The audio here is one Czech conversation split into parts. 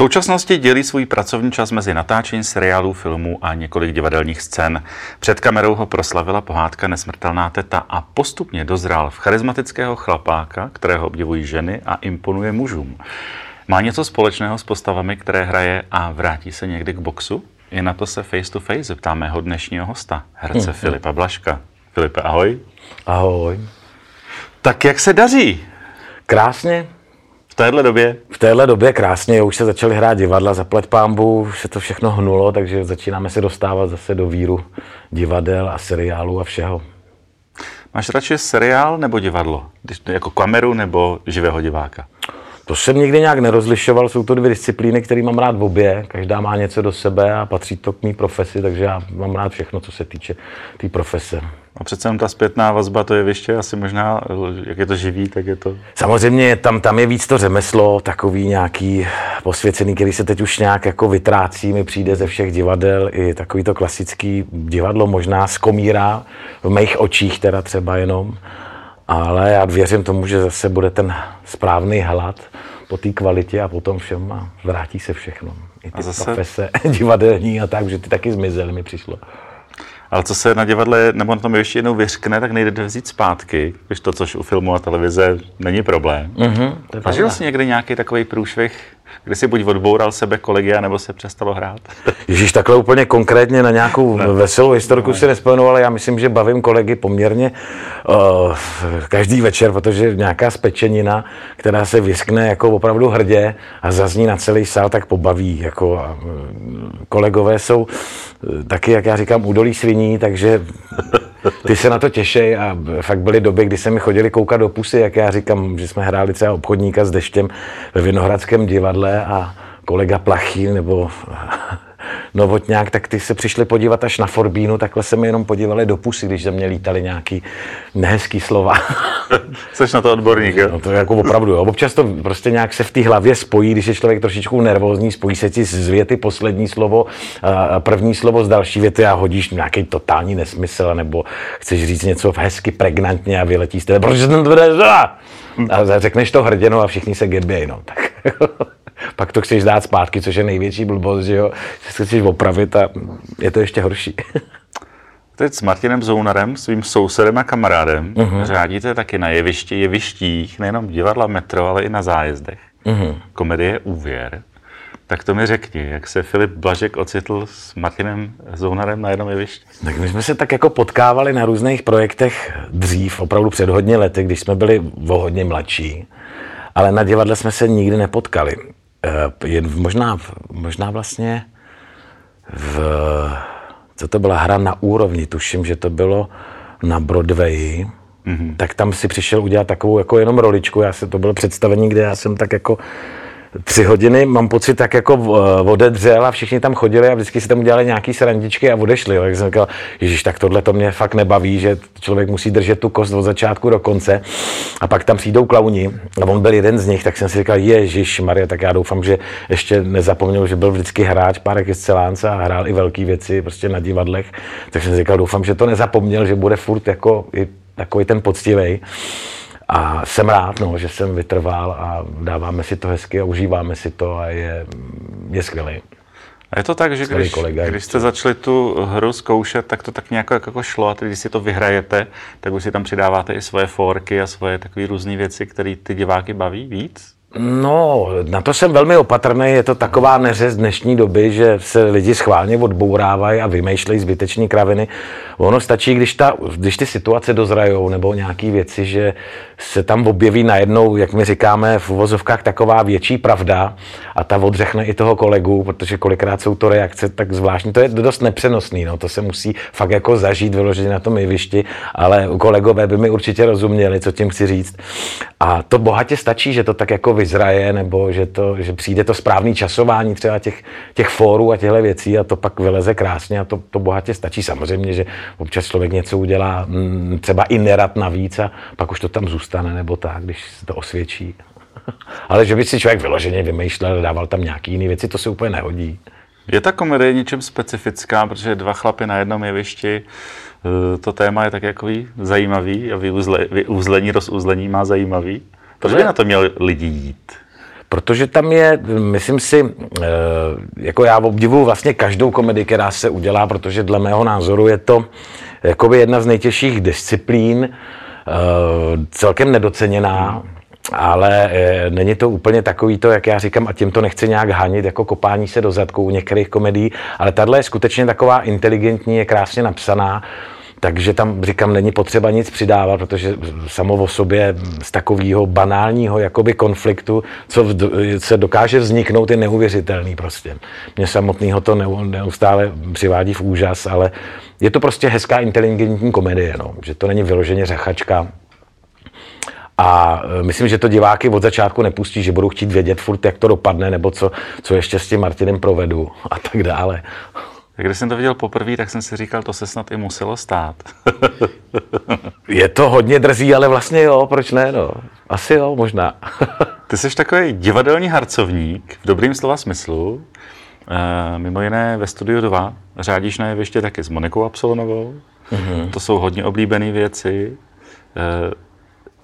současnosti dělí svůj pracovní čas mezi natáčením seriálů, filmů a několik divadelních scén. Před kamerou ho proslavila pohádka Nesmrtelná teta a postupně dozrál v charismatického chlapáka, kterého obdivují ženy a imponuje mužům. Má něco společného s postavami, které hraje a vrátí se někdy k boxu? I na to se face to face zeptáme mého dnešního hosta, herce mm. Filipa Blaška. Filipe, ahoj. Ahoj. Tak jak se daří? Krásně. V téhle době? V téhle době krásně, už se začaly hrát divadla, zaplať pámbu, už se to všechno hnulo, takže začínáme se dostávat zase do víru divadel a seriálů a všeho. Máš radši seriál nebo divadlo? Jako kameru nebo živého diváka? To jsem nikdy nějak nerozlišoval, jsou to dvě disciplíny, které mám rád v obě. Každá má něco do sebe a patří to k mý profesi, takže já mám rád všechno, co se týče té tý profese. A přece jenom ta zpětná vazba, to je ještě asi možná, jak je to živý, tak je to... Samozřejmě tam, tam je víc to řemeslo, takový nějaký posvěcený, který se teď už nějak jako vytrácí, mi přijde ze všech divadel, i takový to klasický divadlo možná skomírá, v mých očích teda třeba jenom. Ale já věřím tomu, že zase bude ten správný hlad po té kvalitě a potom všem a vrátí se všechno. I ty a zase... profese divadelní a tak, že ty taky zmizely, mi přišlo. Ale co se na divadle nebo na tom ještě jednou vyřkne, tak nejde vzít zpátky, když to, což u filmu a televize není problém. Mm-hmm, a žil jsi někdy nějaký takový průšvih, kdy si buď odboural sebe kolegia, nebo se přestalo hrát? Ježíš, takhle úplně konkrétně na nějakou ne. veselou historiku ne. si nespomenu, ale já myslím, že bavím kolegy poměrně uh, každý večer, protože nějaká spečenina, která se vyskne jako opravdu hrdě a zazní na celý sál, tak pobaví. Jako, uh, kolegové jsou uh, taky, jak já říkám, údolí sviní, takže ty se na to těšej a fakt byly doby, kdy se mi chodili koukat do pusy, jak já říkám, že jsme hráli třeba obchodníka s deštěm ve Vinohradském divadle a kolega Plachý nebo Novotňák, tak ty se přišli podívat až na Forbínu, takhle se mi jenom podívali do pusy, když ze mě lítali nějaký nehezký slova. Jsi na to odborník, jo? No to je jako opravdu, jo. Občas to prostě nějak se v té hlavě spojí, když je člověk trošičku nervózní, spojí se ti z věty poslední slovo, první slovo z další věty a hodíš nějaký totální nesmysl, nebo chceš říct něco hezky pregnantně a vyletí z tebe, protože jsem to a řekneš to hrděno a všichni se gebějí, no. Tak pak to chceš dát zpátky, což je největší blbost, že jo, že se chceš opravit a je to ještě horší. Teď s Martinem Zounarem, svým sousedem a kamarádem, uh-huh. řádíte taky na jevišti, jevištích, nejenom divadla Metro, ale i na zájezdech. Uh-huh. Komedie Úvěr. Tak to mi řekni, jak se Filip Blažek ocitl s Martinem Zounarem na jednom jevišti? Tak my jsme se tak jako potkávali na různých projektech dřív, opravdu před hodně lety, když jsme byli o hodně mladší, ale na divadle jsme se nikdy nepotkali. Eh, jen možná, možná vlastně v, co to byla hra na úrovni, tuším, že to bylo na Broadway, mm-hmm. tak tam si přišel udělat takovou jako jenom roličku, já se to bylo představení, kde já jsem tak jako tři hodiny, mám pocit, tak jako eh, odedřel a všichni tam chodili a vždycky si tam udělali nějaký srandičky a odešli. Jo. Jak jsem říkal, Ježíš, tak tohle to mě fakt nebaví, že člověk musí držet tu kost od začátku do konce. A pak tam přijdou klauni a on byl jeden z nich, tak jsem si říkal, Ježíš Maria, tak já doufám, že ještě nezapomněl, že byl vždycky hráč pár excellence a hrál i velké věci prostě na divadlech. Tak jsem si říkal, doufám, že to nezapomněl, že bude furt jako i takový ten poctivý. A jsem rád, no, že jsem vytrval a dáváme si to hezky a užíváme si to a je, je skvělý. A je to tak, že když, kolega, když jste začali tu hru zkoušet, tak to tak nějak jako šlo a teď, když si to vyhrajete, tak už si tam přidáváte i svoje forky a svoje takové různé věci, které ty diváky baví víc? No, na to jsem velmi opatrný. Je to taková neřez dnešní doby, že se lidi schválně odbourávají a vymýšlejí zbyteční kraviny. Ono stačí, když, ta, když ty situace dozrajou nebo nějaké věci, že se tam objeví najednou, jak my říkáme v uvozovkách, taková větší pravda a ta odřechne i toho kolegu, protože kolikrát jsou to reakce tak zvláštní. To je dost nepřenosný, no. to se musí fakt jako zažít vyložit na tom jevišti, ale kolegové by mi určitě rozuměli, co tím chci říct. A to bohatě stačí, že to tak jako vyzraje, nebo že, to, že přijde to správný časování třeba těch, těch fórů a těchto věcí a to pak vyleze krásně a to, to bohatě stačí. Samozřejmě, že občas člověk něco udělá mm, třeba i nerad navíc a pak už to tam zůstane nebo tak, když se to osvědčí. Ale že by si člověk vyloženě vymýšlel, dával tam nějaký jiný věci, to se úplně nehodí. Je ta komedie něčem specifická, protože dva chlapy na jednom jevišti, eh, to téma je tak jakový zajímavý a vyuzle, vyuzlení, rozuzlení má zajímavý. Proč by na to měl lidi jít? Protože tam je, myslím si, eh, jako já obdivuju vlastně každou komedii, která se udělá, protože dle mého názoru je to jakoby jedna z nejtěžších disciplín, eh, celkem nedoceněná, ale eh, není to úplně takový to, jak já říkám, a tím to nechci nějak hanit, jako kopání se do zadku u některých komedií, ale tahle je skutečně taková inteligentní, je krásně napsaná, takže tam, říkám, není potřeba nic přidávat, protože samo o sobě z takového banálního jakoby konfliktu, co se dokáže vzniknout, je neuvěřitelný prostě. Mě samotného to neustále přivádí v úžas, ale je to prostě hezká inteligentní komedie, no. že to není vyloženě řechačka. A e, myslím, že to diváky od začátku nepustí, že budou chtít vědět furt, jak to dopadne, nebo co, co ještě s tím Martinem provedu a tak dále. Když jsem to viděl poprvé, tak jsem si říkal, to se snad i muselo stát. je to hodně drzí, ale vlastně jo, proč ne, no. Asi jo, možná. Ty jsi takový divadelní harcovník, v dobrým slova smyslu. E, mimo jiné ve Studiu 2 řádíš na jeviště taky s Monikou Absolonovou. Mm-hmm. To jsou hodně oblíbené věci. E,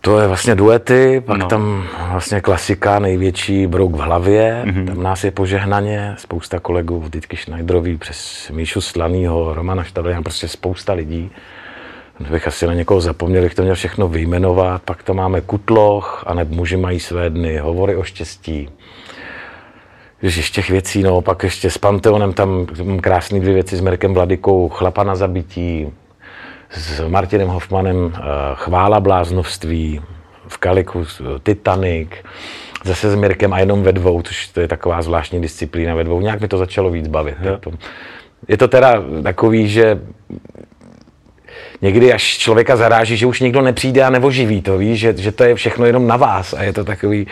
to je vlastně duety, pak no. tam vlastně klasika, největší brouk v hlavě, mm-hmm. tam nás je požehnaně, spousta kolegů, vždycky Schneiderový, přes Míšu Slanýho, Romana Štadlina, prostě spousta lidí. Bych asi na někoho zapomněl, bych to měl všechno vyjmenovat. Pak to máme Kutloch, a nebo muži mají své dny, hovory o štěstí. Když těch věcí, no, pak ještě s Panteonem tam krásné dvě věci s Mirkem Vladikou, Chlapa na zabití, s Martinem Hoffmanem eh, Chvála bláznovství, v Kaliku Titanic, zase s Mirkem a jenom ve dvou, což to je taková zvláštní disciplína ve dvou. Nějak mi to začalo víc bavit. Je to, je to teda takový, že někdy až člověka zaráží, že už nikdo nepřijde a nevoživí to, víš, že, že to je všechno jenom na vás a je to takový,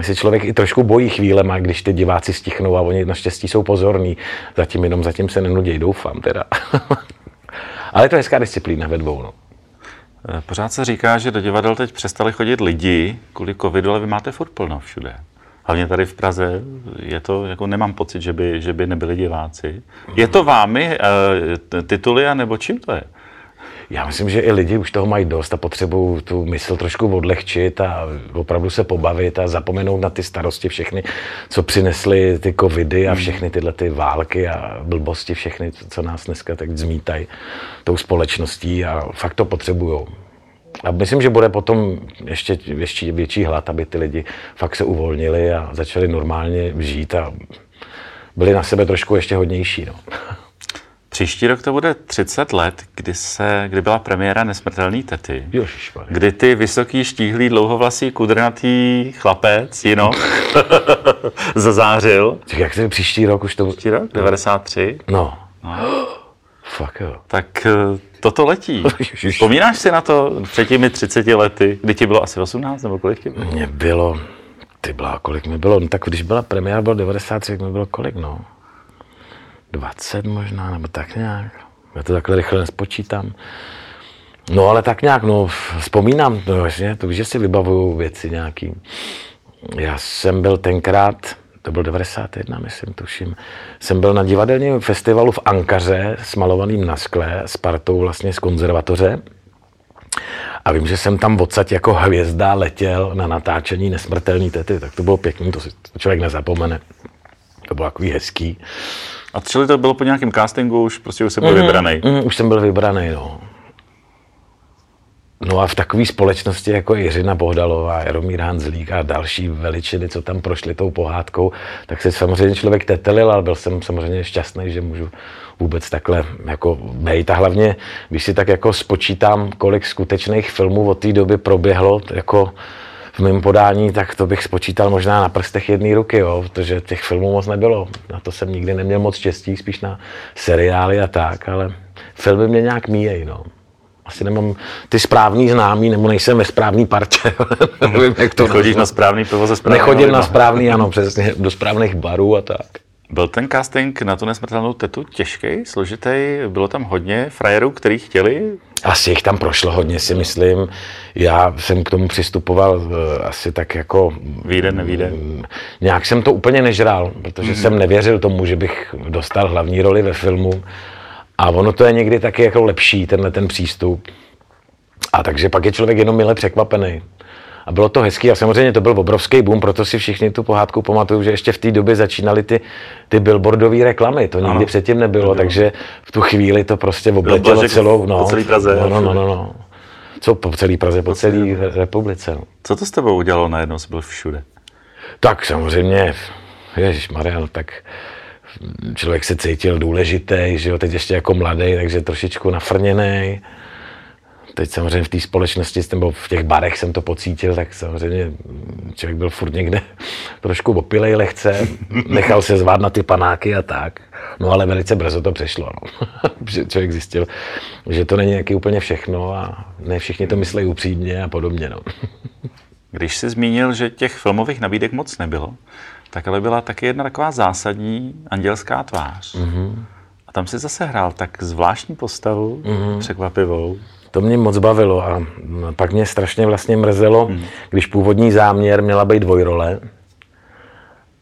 se člověk i trošku bojí chvílema, když ty diváci stichnou a oni naštěstí jsou pozorní, zatím jenom zatím se nenudějí, doufám teda. Ale je to hezká disciplína ve dvou. No. Eh, pořád se říká, že do divadel teď přestali chodit lidi kvůli covidu, ale vy máte furt plno všude. Hlavně tady v Praze je to, jako nemám pocit, že by, že by nebyli diváci. Je to vámi uh, tituly, nebo čím to je? Já myslím, že i lidi už toho mají dost a potřebují tu mysl trošku odlehčit a opravdu se pobavit a zapomenout na ty starosti všechny, co přinesly ty covidy a hmm. všechny tyhle ty války a blbosti, všechny, co nás dneska tak zmítají tou společností a fakt to potřebují. A myslím, že bude potom ještě, ještě větší hlad, aby ty lidi fakt se uvolnili a začali normálně žít a byli na sebe trošku ještě hodnější. No. Příští rok to bude 30 let, kdy, se, kdy byla premiéra Nesmrtelný tety. Ježišmar. Kdy ty vysoký, štíhlý, dlouhovlasý, kudrnatý chlapec, Jino, zazářil. Jak se příští rok už to... Příští rok? 93? No. no. Fuck jo. Tak eh, toto letí. Vzpomínáš si na to před těmi 30 lety, kdy ti bylo asi 18 nebo kolik ti bylo? Mně bylo, ty byla, kolik mi bylo, no, tak když byla premiéra, bylo 93, tak mi bylo kolik, no. 20 možná, nebo tak nějak. Já to takhle rychle nespočítám. No ale tak nějak, no, vzpomínám, no vlastně, to že si vybavuju věci nějaký. Já jsem byl tenkrát, to byl 91, myslím, tuším, jsem byl na divadelním festivalu v Ankaře s malovaným na skle, s partou vlastně z konzervatoře. A vím, že jsem tam odsaď jako hvězda letěl na natáčení Nesmrtelný tety, tak to bylo pěkný, to si člověk nezapomene. To bylo takový hezký. A čili to bylo po nějakém castingu, už prostě už jsem byl mm, vybraný. Mm, už jsem byl vybraný, no. No a v takové společnosti jako Jiřina Bohdalová, Jaromír Hanzlík a další veličiny, co tam prošli tou pohádkou, tak se samozřejmě člověk tetelil, ale byl jsem samozřejmě šťastný, že můžu vůbec takhle jako bejt. A hlavně, když si tak jako spočítám, kolik skutečných filmů od té doby proběhlo, jako v mém podání, tak to bych spočítal možná na prstech jedné ruky, jo, protože těch filmů moc nebylo. Na to jsem nikdy neměl moc štěstí, spíš na seriály a tak, ale filmy mě nějak míjejí, no. Asi nemám ty správný známý, nebo nejsem ve správný partě. Nevím, jak to Chodíš na správný pivo ze správný Nechodím na správný, ano, přesně, do správných barů a tak. Byl ten casting na tu nesmrtelnou tetu těžký, složitý? Bylo tam hodně frajerů, kteří chtěli? Asi jich tam prošlo hodně, si myslím. Já jsem k tomu přistupoval eh, asi tak jako... Výjde, nevíde? Nějak jsem to úplně nežral, protože mm-hmm. jsem nevěřil tomu, že bych dostal hlavní roli ve filmu. A ono to je někdy taky jako lepší, tenhle ten přístup. A takže pak je člověk jenom mile překvapený. A bylo to hezký a samozřejmě to byl obrovský boom, proto si všichni tu pohádku pamatují, že ještě v té době začínaly ty, ty billboardové reklamy. To nikdy ano, předtím nebylo, nebylo, takže v tu chvíli to prostě obletělo celou. No, po celý Praze. No, no, no, no, no. Co po celé Praze, po celé republice. No. Co to s tebou udělalo najednou, jsi byl všude? Tak samozřejmě, Ježíš Marian, tak člověk se cítil důležitý, že jo, teď ještě jako mladý, takže trošičku nafrněný. Teď samozřejmě v té společnosti, nebo v těch barech jsem to pocítil, tak samozřejmě člověk byl furt někde trošku opilej lehce, nechal se zvát na ty panáky a tak. No ale velice brzo to přešlo. No. že člověk zjistil, že to není nějaký úplně všechno a ne všichni to myslí upřímně a podobně. No. Když jsi zmínil, že těch filmových nabídek moc nebylo, tak ale byla taky jedna taková zásadní andělská tvář. Mm-hmm. A tam si zase hrál tak zvláštní postavu, mm-hmm. překvapivou. To mě moc bavilo a pak mě strašně vlastně mrzelo, mm. když původní záměr měla být dvojrole.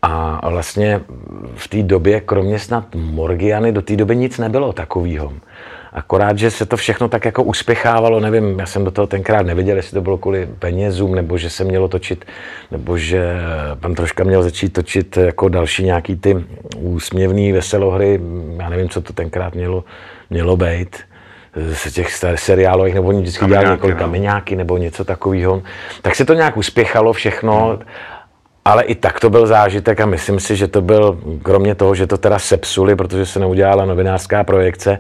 A vlastně v té době, kromě snad Morgiany, do té doby nic nebylo takového. Akorát, že se to všechno tak jako uspěchávalo, nevím, já jsem do toho tenkrát neviděl, jestli to bylo kvůli penězům, nebo že se mělo točit, nebo že pan troška měl začít točit jako další nějaký ty úsměvný veselohry, já nevím, co to tenkrát mělo, mělo být z těch seriálových, nebo oni vždycky dělali několik no. kameňáky nebo něco takového, tak se to nějak uspěchalo všechno, hmm. ale i tak to byl zážitek a myslím si, že to byl, kromě toho, že to teda sepsuli, protože se neudělala novinářská projekce,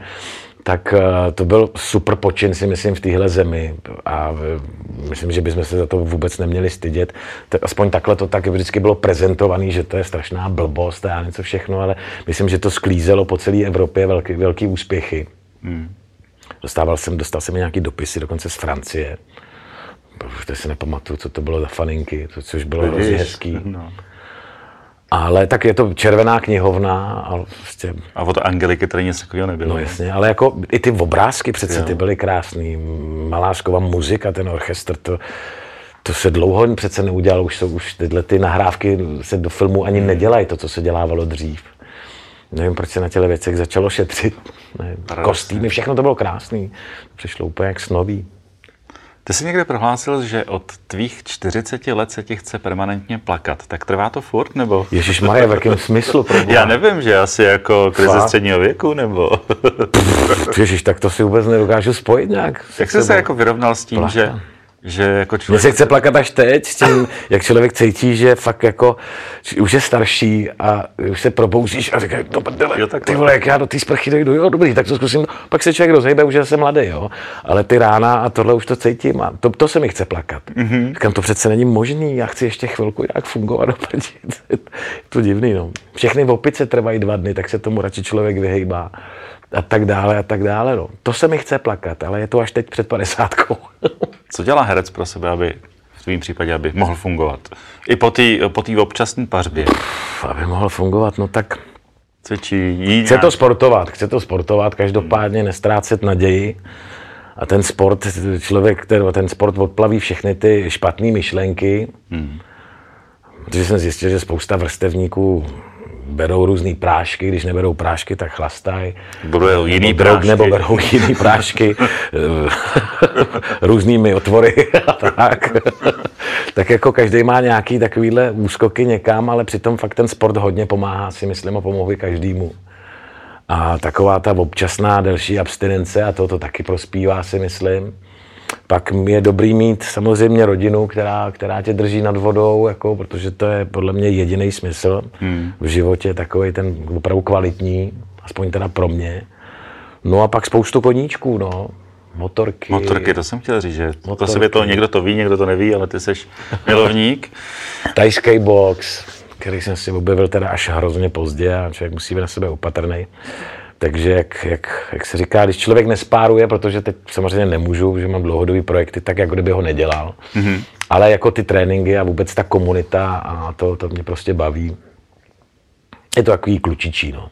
tak eh, to byl super počin, si myslím, v téhle zemi a myslím, že bychom se za to vůbec neměli stydět. Aspoň takhle to tak vždycky bylo prezentované, že to je strašná blbost a něco všechno, ale myslím, že to sklízelo po celé Evropě velký, velký úspěchy. Hmm. Dostával jsem, dostal jsem nějaký dopisy, dokonce z Francie. Už si nepamatuju, co to bylo za faninky, to, což bylo hrozně hezký. No. Ale tak je to červená knihovna. A, prostě... a od Angeliky tady něco takového nebylo. No jasně, ale jako i ty obrázky přece jo. ty byly krásný. Malášková muzika, ten orchestr, to, to se dlouho přece neudělalo. Už, jsou, už tyhle ty nahrávky se do filmu ani nedělají, to, co se dělávalo dřív. Nevím, proč se na těle věcech začalo šetřit. Nevím, kostýmy, všechno to bylo krásný. Přišlo úplně jak snový. Ty jsi někde prohlásil, že od tvých 40 let se ti chce permanentně plakat. Tak trvá to furt, nebo? Ježíš Maria, v jakém smyslu? Problém? Já nevím, že asi jako krize středního věku, nebo? Ježíš, tak to si vůbec nedokážu spojit nějak. Jak jsi se jako vyrovnal s tím, Plaka. že že jako člověk... Mně se chce plakat až teď, s tím, jak člověk cítí, že fakt jako už je starší a už se probouzíš a říkáš, no prdele, ty vole, jak já do té sprchy dojdu, jo, dobrý, tak to zkusím. Pak se člověk rozhejbe, už jsem mladý, jo. Ale ty rána a tohle už to cítím a to, to se mi chce plakat. Mm-hmm. Říkám, to přece není možný, já chci ještě chvilku nějak fungovat. je to divný, no. Všechny opice trvají dva dny, tak se tomu radši člověk vyhejbá a tak dále a tak dále. No. To se mi chce plakat, ale je to až teď před padesátkou. Co dělá herec pro sebe, aby v tvém případě, aby mohl fungovat? I po té po občasné pařbě. Aby mohl fungovat, no tak... Cvičí, jí Chce to sportovat, chce to sportovat, každopádně nestrácet naději. A ten sport, člověk, ten sport odplaví všechny ty špatné myšlenky. Hmm. Protože jsem zjistil, že spousta vrstevníků berou různé prášky, když neberou prášky, tak chlastají. Berou jiný nebo, prášky. Nebo berou jiný prášky různými otvory a tak. tak jako každý má nějaký takovýhle úskoky někam, ale přitom fakt ten sport hodně pomáhá, si myslím, a pomohli každému. A taková ta občasná delší abstinence, a to to taky prospívá, si myslím pak je dobrý mít samozřejmě rodinu, která, která tě drží nad vodou, jako, protože to je podle mě jediný smysl hmm. v životě, takový ten opravdu kvalitní, aspoň teda pro mě. No a pak spoustu koníčků, no. Motorky. Motorky, to jsem chtěl říct, že motorky. to někdo to ví, někdo to neví, ale ty jsi milovník. Tajský box, který jsem si objevil teda až hrozně pozdě a člověk musí být na sebe opatrný. Takže jak, jak, jak se říká, když člověk nespáruje, protože teď samozřejmě nemůžu, že mám dlouhodobý projekty, tak jako kdyby ho nedělal. Mm-hmm. Ale jako ty tréninky a vůbec ta komunita a to, to mě prostě baví. Je to takový klučičí, no.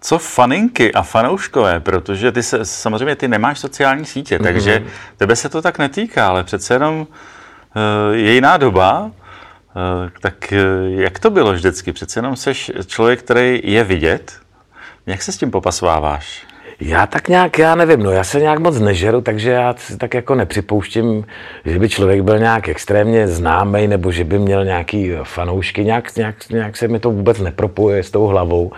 Co faninky a fanouškové, protože ty se, samozřejmě ty nemáš sociální sítě, mm-hmm. takže tebe se to tak netýká, ale přece jenom uh, je jiná doba, uh, tak uh, jak to bylo vždycky? Přece jenom jsi člověk, který je vidět, jak se s tím popasváváš? Já tak nějak, já nevím, no já se nějak moc nežeru, takže já tak jako nepřipouštím, že by člověk byl nějak extrémně známý nebo že by měl nějaký fanoušky, nějak, nějak, nějak se mi to vůbec nepropojuje s tou hlavou.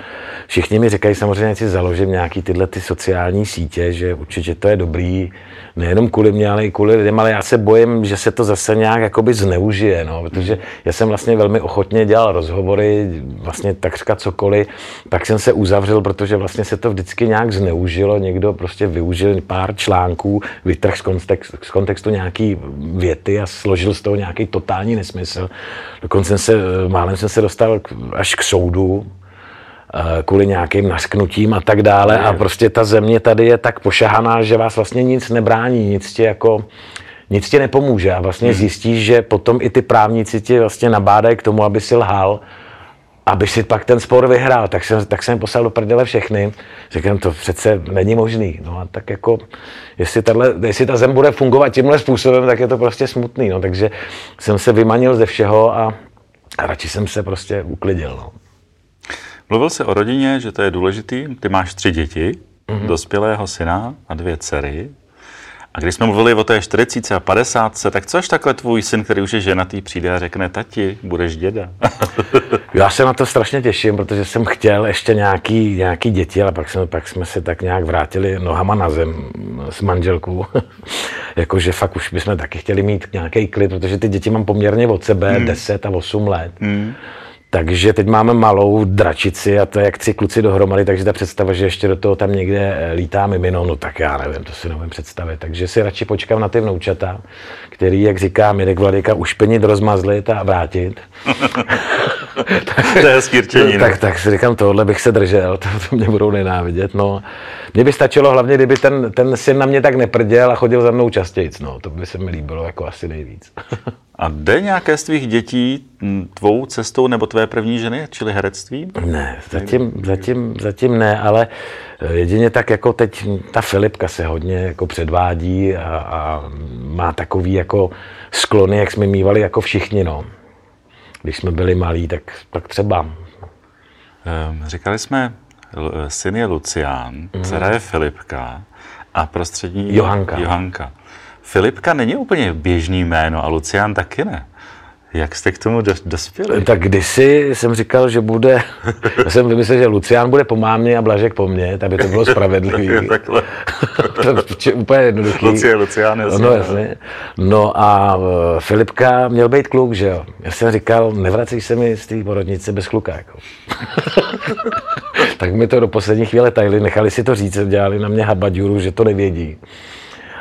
Všichni mi říkají samozřejmě, že si založím nějaký tyhle ty sociální sítě, že určitě to je dobrý, nejenom kvůli mě, ale i kvůli lidem, ale já se bojím, že se to zase nějak jakoby zneužije, no, protože já jsem vlastně velmi ochotně dělal rozhovory, vlastně takřka cokoliv, tak jsem se uzavřel, protože vlastně se to vždycky nějak zneužilo, někdo prostě využil pár článků, vytrh z, kontext, z kontextu nějaký věty a složil z toho nějaký totální nesmysl. Dokonce jsem se, málem jsem se dostal až k soudu, kvůli nějakým nasknutím a tak dále. A prostě ta země tady je tak pošahaná, že vás vlastně nic nebrání, nic tě jako nic ti nepomůže a vlastně hmm. zjistíš, že potom i ty právníci ti vlastně nabádají k tomu, aby si lhal, aby si pak ten spor vyhrál. Tak jsem, tak jsem poslal do prdele všechny. Říkám, to přece není možný. No a tak jako, jestli, tato, jestli ta zem bude fungovat tímhle způsobem, tak je to prostě smutný. No. Takže jsem se vymanil ze všeho a, a radši jsem se prostě uklidil. No. Mluvil se o rodině, že to je důležitý. Ty máš tři děti, mm-hmm. dospělého syna a dvě dcery. A když jsme mluvili o té 40 a 50, tak co až takhle tvůj syn, který už je ženatý, přijde a řekne, tati, budeš děda? Já se na to strašně těším, protože jsem chtěl ještě nějaký, nějaký děti, ale pak jsme, pak jsme se tak nějak vrátili nohama na zem s manželkou. Jakože fakt už bychom taky chtěli mít nějaký klid, protože ty děti mám poměrně od sebe, hmm. 10 a 8 let. Hmm. Takže teď máme malou dračici a to je jak tři kluci dohromady, takže ta představa, že ještě do toho tam někde eh, lítá mimino, no tak já nevím, to si nevím představit. Takže si radši počkám na ty vnoučata, který, jak říká Mirek Vladika, ušpenit, rozmazlit a vrátit. tak, to je hezký rčení, tak, tak si říkám, tohle bych se držel, to, to mě budou nenávidět. No. Mně by stačilo hlavně, kdyby ten, ten syn na mě tak neprděl a chodil za mnou častěji. No, to by se mi líbilo jako asi nejvíc. A jde nějaké z tvých dětí tvou cestou nebo tvé první ženy, čili herectví? Ne, zatím, zatím, zatím ne, ale eh, jedině tak jako teď ta Filipka se hodně jako předvádí a, a má takový jako sklony, jak jsme mývali jako všichni, no. Když jsme byli malí, tak, tak třeba. Ehm, říkali jsme, syn je Lucián, mm. dcera je Filipka a prostřední Johanka. Johanka. Filipka není úplně běžný jméno a Lucián taky ne. Jak jste k tomu dospěli? Tak kdysi jsem říkal, že bude, já jsem vymyslel, že Lucián bude po mámě a Blažek po mně, aby to bylo spravedlivý. Takhle. to je úplně jednoduchý. Lucie, Lucián, jasně. No, jasně. no a uh, Filipka měl být kluk, že jo. Já jsem říkal, nevracej se mi z té porodnice bez kluka. Jako. tak mi to do poslední chvíle tajili, nechali si to říct, dělali na mě habaďuru, že to nevědí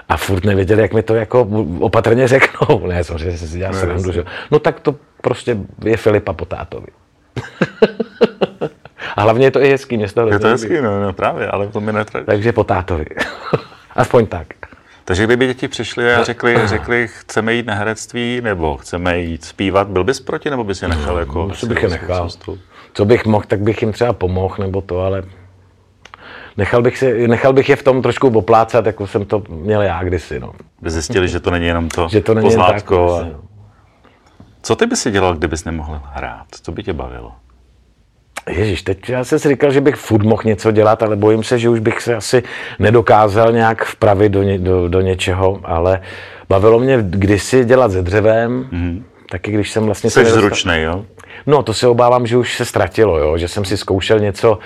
a furt nevěděli, jak mi to jako opatrně řeknou. Ne, samozřejmě se si dělá srandu, že No tak to prostě je Filipa po tátovi. a hlavně je to i hezký město. Je to hezký, no, no, právě, ale to mi netrač. Takže po tátovi. Aspoň tak. Takže kdyby děti přišly a řekli, řekli, chceme jít na herectví nebo chceme jít zpívat, byl bys proti nebo bys je nechal jako... Co bych je nechal. Co bych mohl, tak bych jim třeba pomohl nebo to, ale nechal bych, si, nechal bych je v tom trošku oplácat, jako jsem to měl já kdysi. No. By zjistili, že to není jenom to že to není pozlátko. Jen tak, a... No. Co ty by si dělal, kdybys nemohl hrát? Co by tě bavilo? Ježíš, teď já jsem si říkal, že bych furt mohl něco dělat, ale bojím se, že už bych se asi nedokázal nějak vpravit do, ně, do, do něčeho, ale bavilo mě kdysi dělat se dřevem, mm-hmm. taky když jsem vlastně... Jsi zručný, jo? No, to se obávám, že už se ztratilo, jo? že jsem si zkoušel něco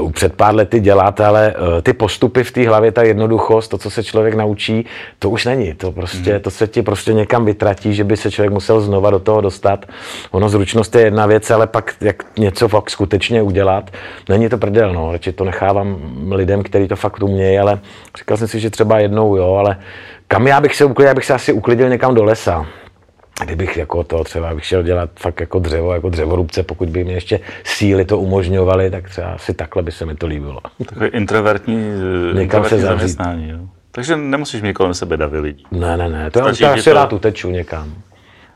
uh, před pár lety dělat, ale uh, ty postupy v té hlavě, ta jednoduchost, to, co se člověk naučí, to už není. To prostě, mm. to se ti prostě někam vytratí, že by se člověk musel znova do toho dostat. Ono zručnost je jedna věc, ale pak jak něco fakt skutečně udělat, není to prdel, no. Radši to nechávám lidem, kteří to fakt umějí, ale říkal jsem si, že třeba jednou, jo, ale kam já bych se uklidil, já bych se asi uklidil někam do lesa kdybych jako to třeba bych šel dělat fakt jako dřevo, jako dřevorubce, pokud by mi ještě síly to umožňovaly, tak třeba asi takhle by se mi to líbilo. Takové introvertní, Někam se zaměstnání. Jo? Takže nemusíš mít kolem sebe davy lidí. Ne, ne, ne, to já si to... rád uteču někam.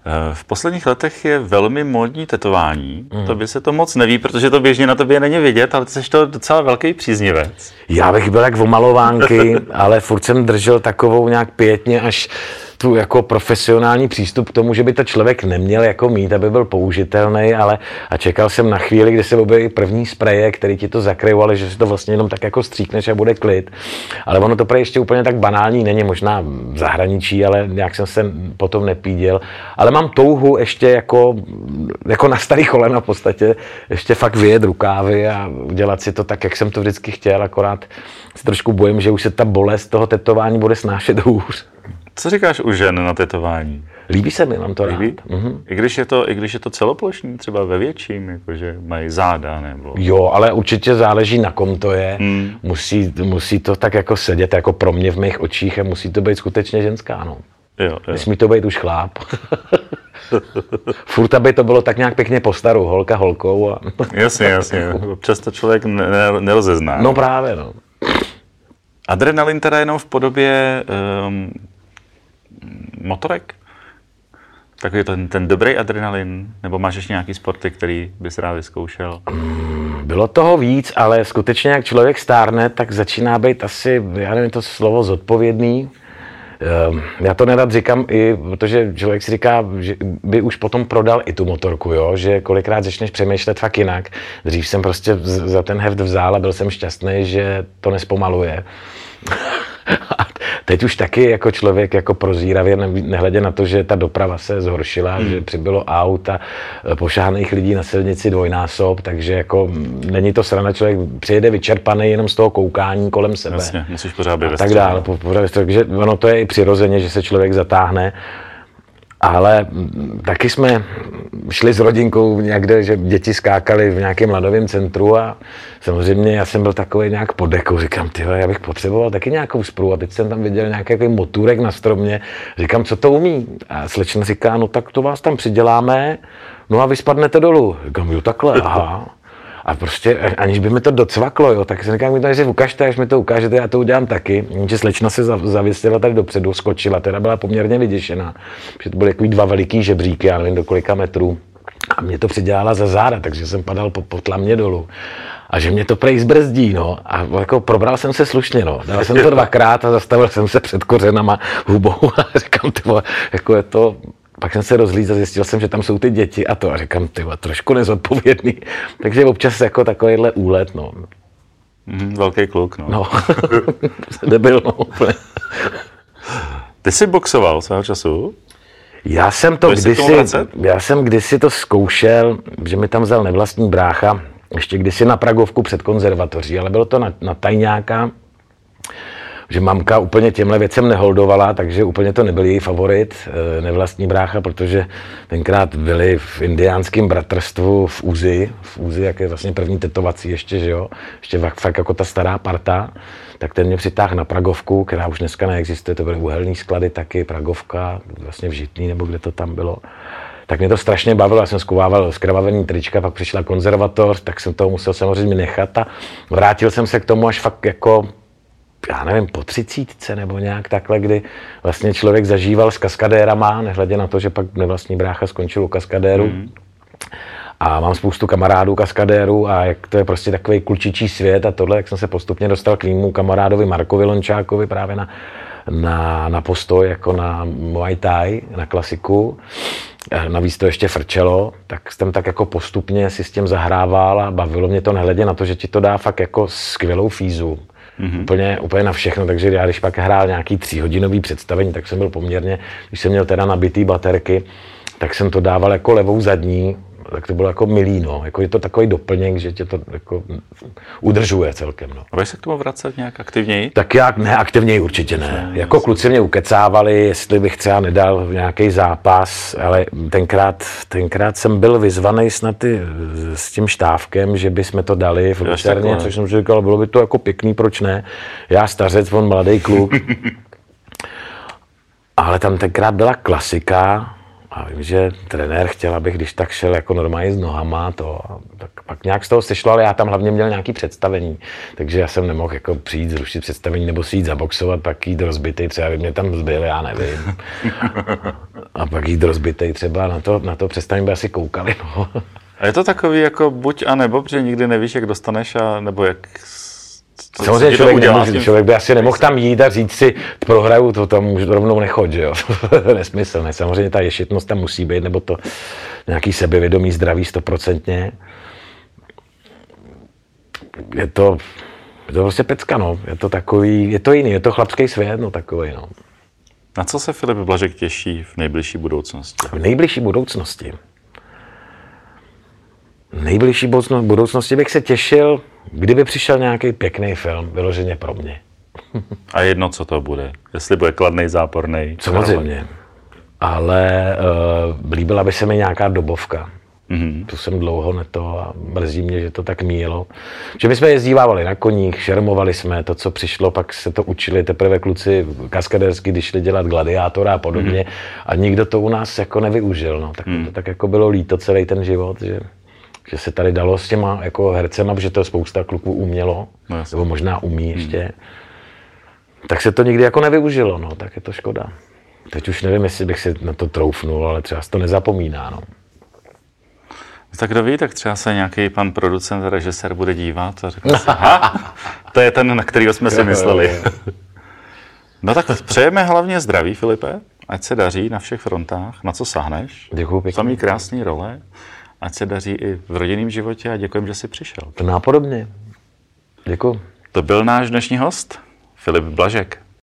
Eh, v posledních letech je velmi módní tetování. Mm. To by se to moc neví, protože to běžně na tobě není vidět, ale ty jsi to docela velký příznivec. Já bych byl jak omalovánky, ale furt jsem držel takovou nějak pětně až tu jako profesionální přístup k tomu, že by to člověk neměl jako mít, aby byl použitelný, ale a čekal jsem na chvíli, kdy se objeví první spreje, který ti to zakryjou, ale že si to vlastně jenom tak jako stříkneš a bude klid. Ale ono to ještě úplně tak banální není, možná v zahraničí, ale nějak jsem se potom nepíděl. Ale mám touhu ještě jako, jako na starý kolena v podstatě, ještě fakt vyjet rukávy a udělat si to tak, jak jsem to vždycky chtěl, akorát se trošku bojím, že už se ta bolest toho tetování bude snášet hůř. Co říkáš u žen na tetování? Líbí se mi, mám to Líbí? rád. Mm-hmm. I, když je to, I když je to celoplošní, třeba ve větším, jakože mají záda nebo... Jo, ale určitě záleží na kom to je. Mm. Musí, musí to tak jako sedět, jako pro mě v mých očích a musí to být skutečně ženská, no. Jo, jo. Nesmí to být už chláp. Furt, aby to bylo tak nějak pěkně po staru, holka holkou. A... jasně, jasně. Občas to člověk ne, ne, nerozezná. No právě, no. Adrenalin teda jenom v podobě um, motorek? Takový ten, ten dobrý adrenalin? Nebo máš ještě nějaký sporty, který bys rád vyzkoušel? Mm, bylo toho víc, ale skutečně jak člověk stárne, tak začíná být asi, já nevím to slovo, zodpovědný. Ehm, já to nerad říkám i, protože člověk si říká, že by už potom prodal i tu motorku, jo? že kolikrát začneš přemýšlet fakt jinak. Dřív jsem prostě za ten heft vzal a byl jsem šťastný, že to nespomaluje. Teď už taky jako člověk jako prozíravě, nehledě na to, že ta doprava se zhoršila, hmm. že přibylo aut a e, pošáhaných lidí na silnici dvojnásob, takže jako není to srana, člověk přijede vyčerpaný jenom z toho koukání kolem sebe. Jasně, musíš pořád být a tak dále. Pořád, takže ono to je i přirozeně, že se člověk zatáhne ale taky jsme šli s rodinkou někde, že děti skákaly v nějakém mladovém centru a samozřejmě já jsem byl takový nějak pod dekou. Říkám, ty já bych potřeboval taky nějakou spru a teď jsem tam viděl nějaký motůrek na stromě. Říkám, co to umí? A slečna říká, no tak to vás tam přiděláme, no a vy spadnete dolů. Říkám, jo takhle, aha. A prostě, aniž by mi to docvaklo, jo, tak jsem říkal, mi to si ukažte, až mi to ukážete, já to udělám taky. Že slečna se zavěsila tady dopředu, skočila, teda byla poměrně vyděšená, že to byly takový dva veliký žebříky, já nevím do kolika metrů. A mě to přidělala za záda, takže jsem padal po, po tlamě dolů. A že mě to prej zbrzdí, no. A jako probral jsem se slušně, no. Dal jsem to dvakrát a zastavil jsem se před kořenama hubou a říkám, ty vole, jako je to pak jsem se rozlízl zjistil jsem, že tam jsou ty děti a to a říkám, ty trošku nezodpovědný. Takže občas jako takovýhle úlet, no. Mm, velký kluk, no. No, debil, no. Ty jsi boxoval svého času? Já jsem to, to kdysi, já jsem kdysi to zkoušel, že mi tam vzal nevlastní brácha, ještě kdysi na Pragovku před konzervatoří, ale bylo to na, na tajňáka, že mamka úplně těmhle věcem neholdovala, takže úplně to nebyl její favorit, eh, nevlastní brácha, protože tenkrát byli v indiánském bratrstvu v Úzi, v Úzi, jak je vlastně první tetovací ještě, že jo, ještě fakt jako ta stará parta, tak ten mě přitáhl na Pragovku, která už dneska neexistuje, to byly uhelní sklady taky, Pragovka, vlastně v Žitný, nebo kde to tam bylo tak mě to strašně bavilo. Já jsem zkovával skrvavený trička, pak přišla konzervatoř, tak jsem to musel samozřejmě nechat a vrátil jsem se k tomu až fakt jako já nevím, po třicítce nebo nějak takhle, kdy vlastně člověk zažíval s kaskadérama, nehledě na to, že pak nevlastní brácha skončil u kaskadéru. Mm. A mám spoustu kamarádů kaskadérů a jak to je prostě takový klučičí svět a tohle, jak jsem se postupně dostal k mému kamarádovi Markovi Lončákovi právě na, na, na postoj, jako na Muay Thai, na klasiku. Navíc to ještě frčelo, tak jsem tak jako postupně si s tím zahrával a bavilo mě to nehledě na to, že ti to dá fakt jako skvělou fízu mm-hmm. úplně, úplně na všechno, takže já když pak hrál nějaký tříhodinový představení, tak jsem byl poměrně, když jsem měl teda nabitý baterky, tak jsem to dával jako levou zadní, tak to bylo jako milý, no. Jako je to takový doplněk, že tě to jako udržuje celkem, no. A se k tomu vracet nějak aktivněji? Tak jak ne, aktivněji určitě ne. ne jako kluci mě ukecávali, jestli bych třeba nedal nějaký zápas, ale tenkrát, tenkrát jsem byl vyzvaný snad ty, s tím štávkem, že bychom to dali v Lucerně, což jsem si říkal, bylo by to jako pěkný, proč ne? Já stařec, on mladý kluk. ale tam tenkrát byla klasika, a vím, že trenér chtěl, abych když tak šel jako normálně s nohama, to, tak pak nějak z toho sešlo, ale já tam hlavně měl nějaký představení, takže já jsem nemohl jako přijít, zrušit představení nebo si jít zaboxovat, pak jít rozbitej, třeba by mě tam zbyl, já nevím. A pak jít rozbitej třeba na to, na to představení by asi koukali. No. A je to takový jako buď a nebo, protože nikdy nevíš, jak dostaneš, a, nebo jak Samozřejmě člověk, udělá nemůže, člověk by asi nemohl tam jít a říct si, prohraju to, tam můžu rovnou nechod, že jo. Nesmyslné. Samozřejmě ta ješitnost tam musí být, nebo to nějaký sebevědomí, zdraví stoprocentně. Je to, je to prostě pecka, no. Je to takový, je to jiný, je to chlapský svět, no takový, no. Na co se Filip Blažek těší v nejbližší budoucnosti? V nejbližší budoucnosti. Nejbližší budoucno- budoucnosti bych se těšil, kdyby přišel nějaký pěkný film, vyloženě pro mě. A jedno, co to bude. Jestli bude kladný, záporný. Samozřejmě. Ale uh, líbila by se mi nějaká dobovka. Mm-hmm. To jsem dlouho neto a mrzí mě, že to tak míjelo. Že my jsme jezdívávali na koních, šermovali jsme to, co přišlo, pak se to učili teprve kluci kaskadersky, když šli dělat gladiátora a podobně. Mm-hmm. A nikdo to u nás jako nevyužil. No. Tak mm. to tak jako bylo líto celý ten život, že, že se tady dalo s těma jako hercema, protože to spousta kluků umělo, No nebo možná umí ještě. Mm. Tak se to nikdy jako nevyužilo, no, tak je to škoda. Teď už nevím, jestli bych si na to troufnul, ale třeba se to nezapomíná, no. Tak kdo ví, tak třeba se nějaký pan producent, režisér bude dívat a řekne si, "Ha, to je ten, na kterého jsme si mysleli. No tak přejeme hlavně zdraví, Filipe, ať se daří na všech frontách, na co sáhneš. Děkuju pěkně. Samý krásný role, ať se daří i v rodinném životě a děkujeme, že jsi přišel. To nápodobně. Děkuji. To byl náš dnešní host, Filip Blažek.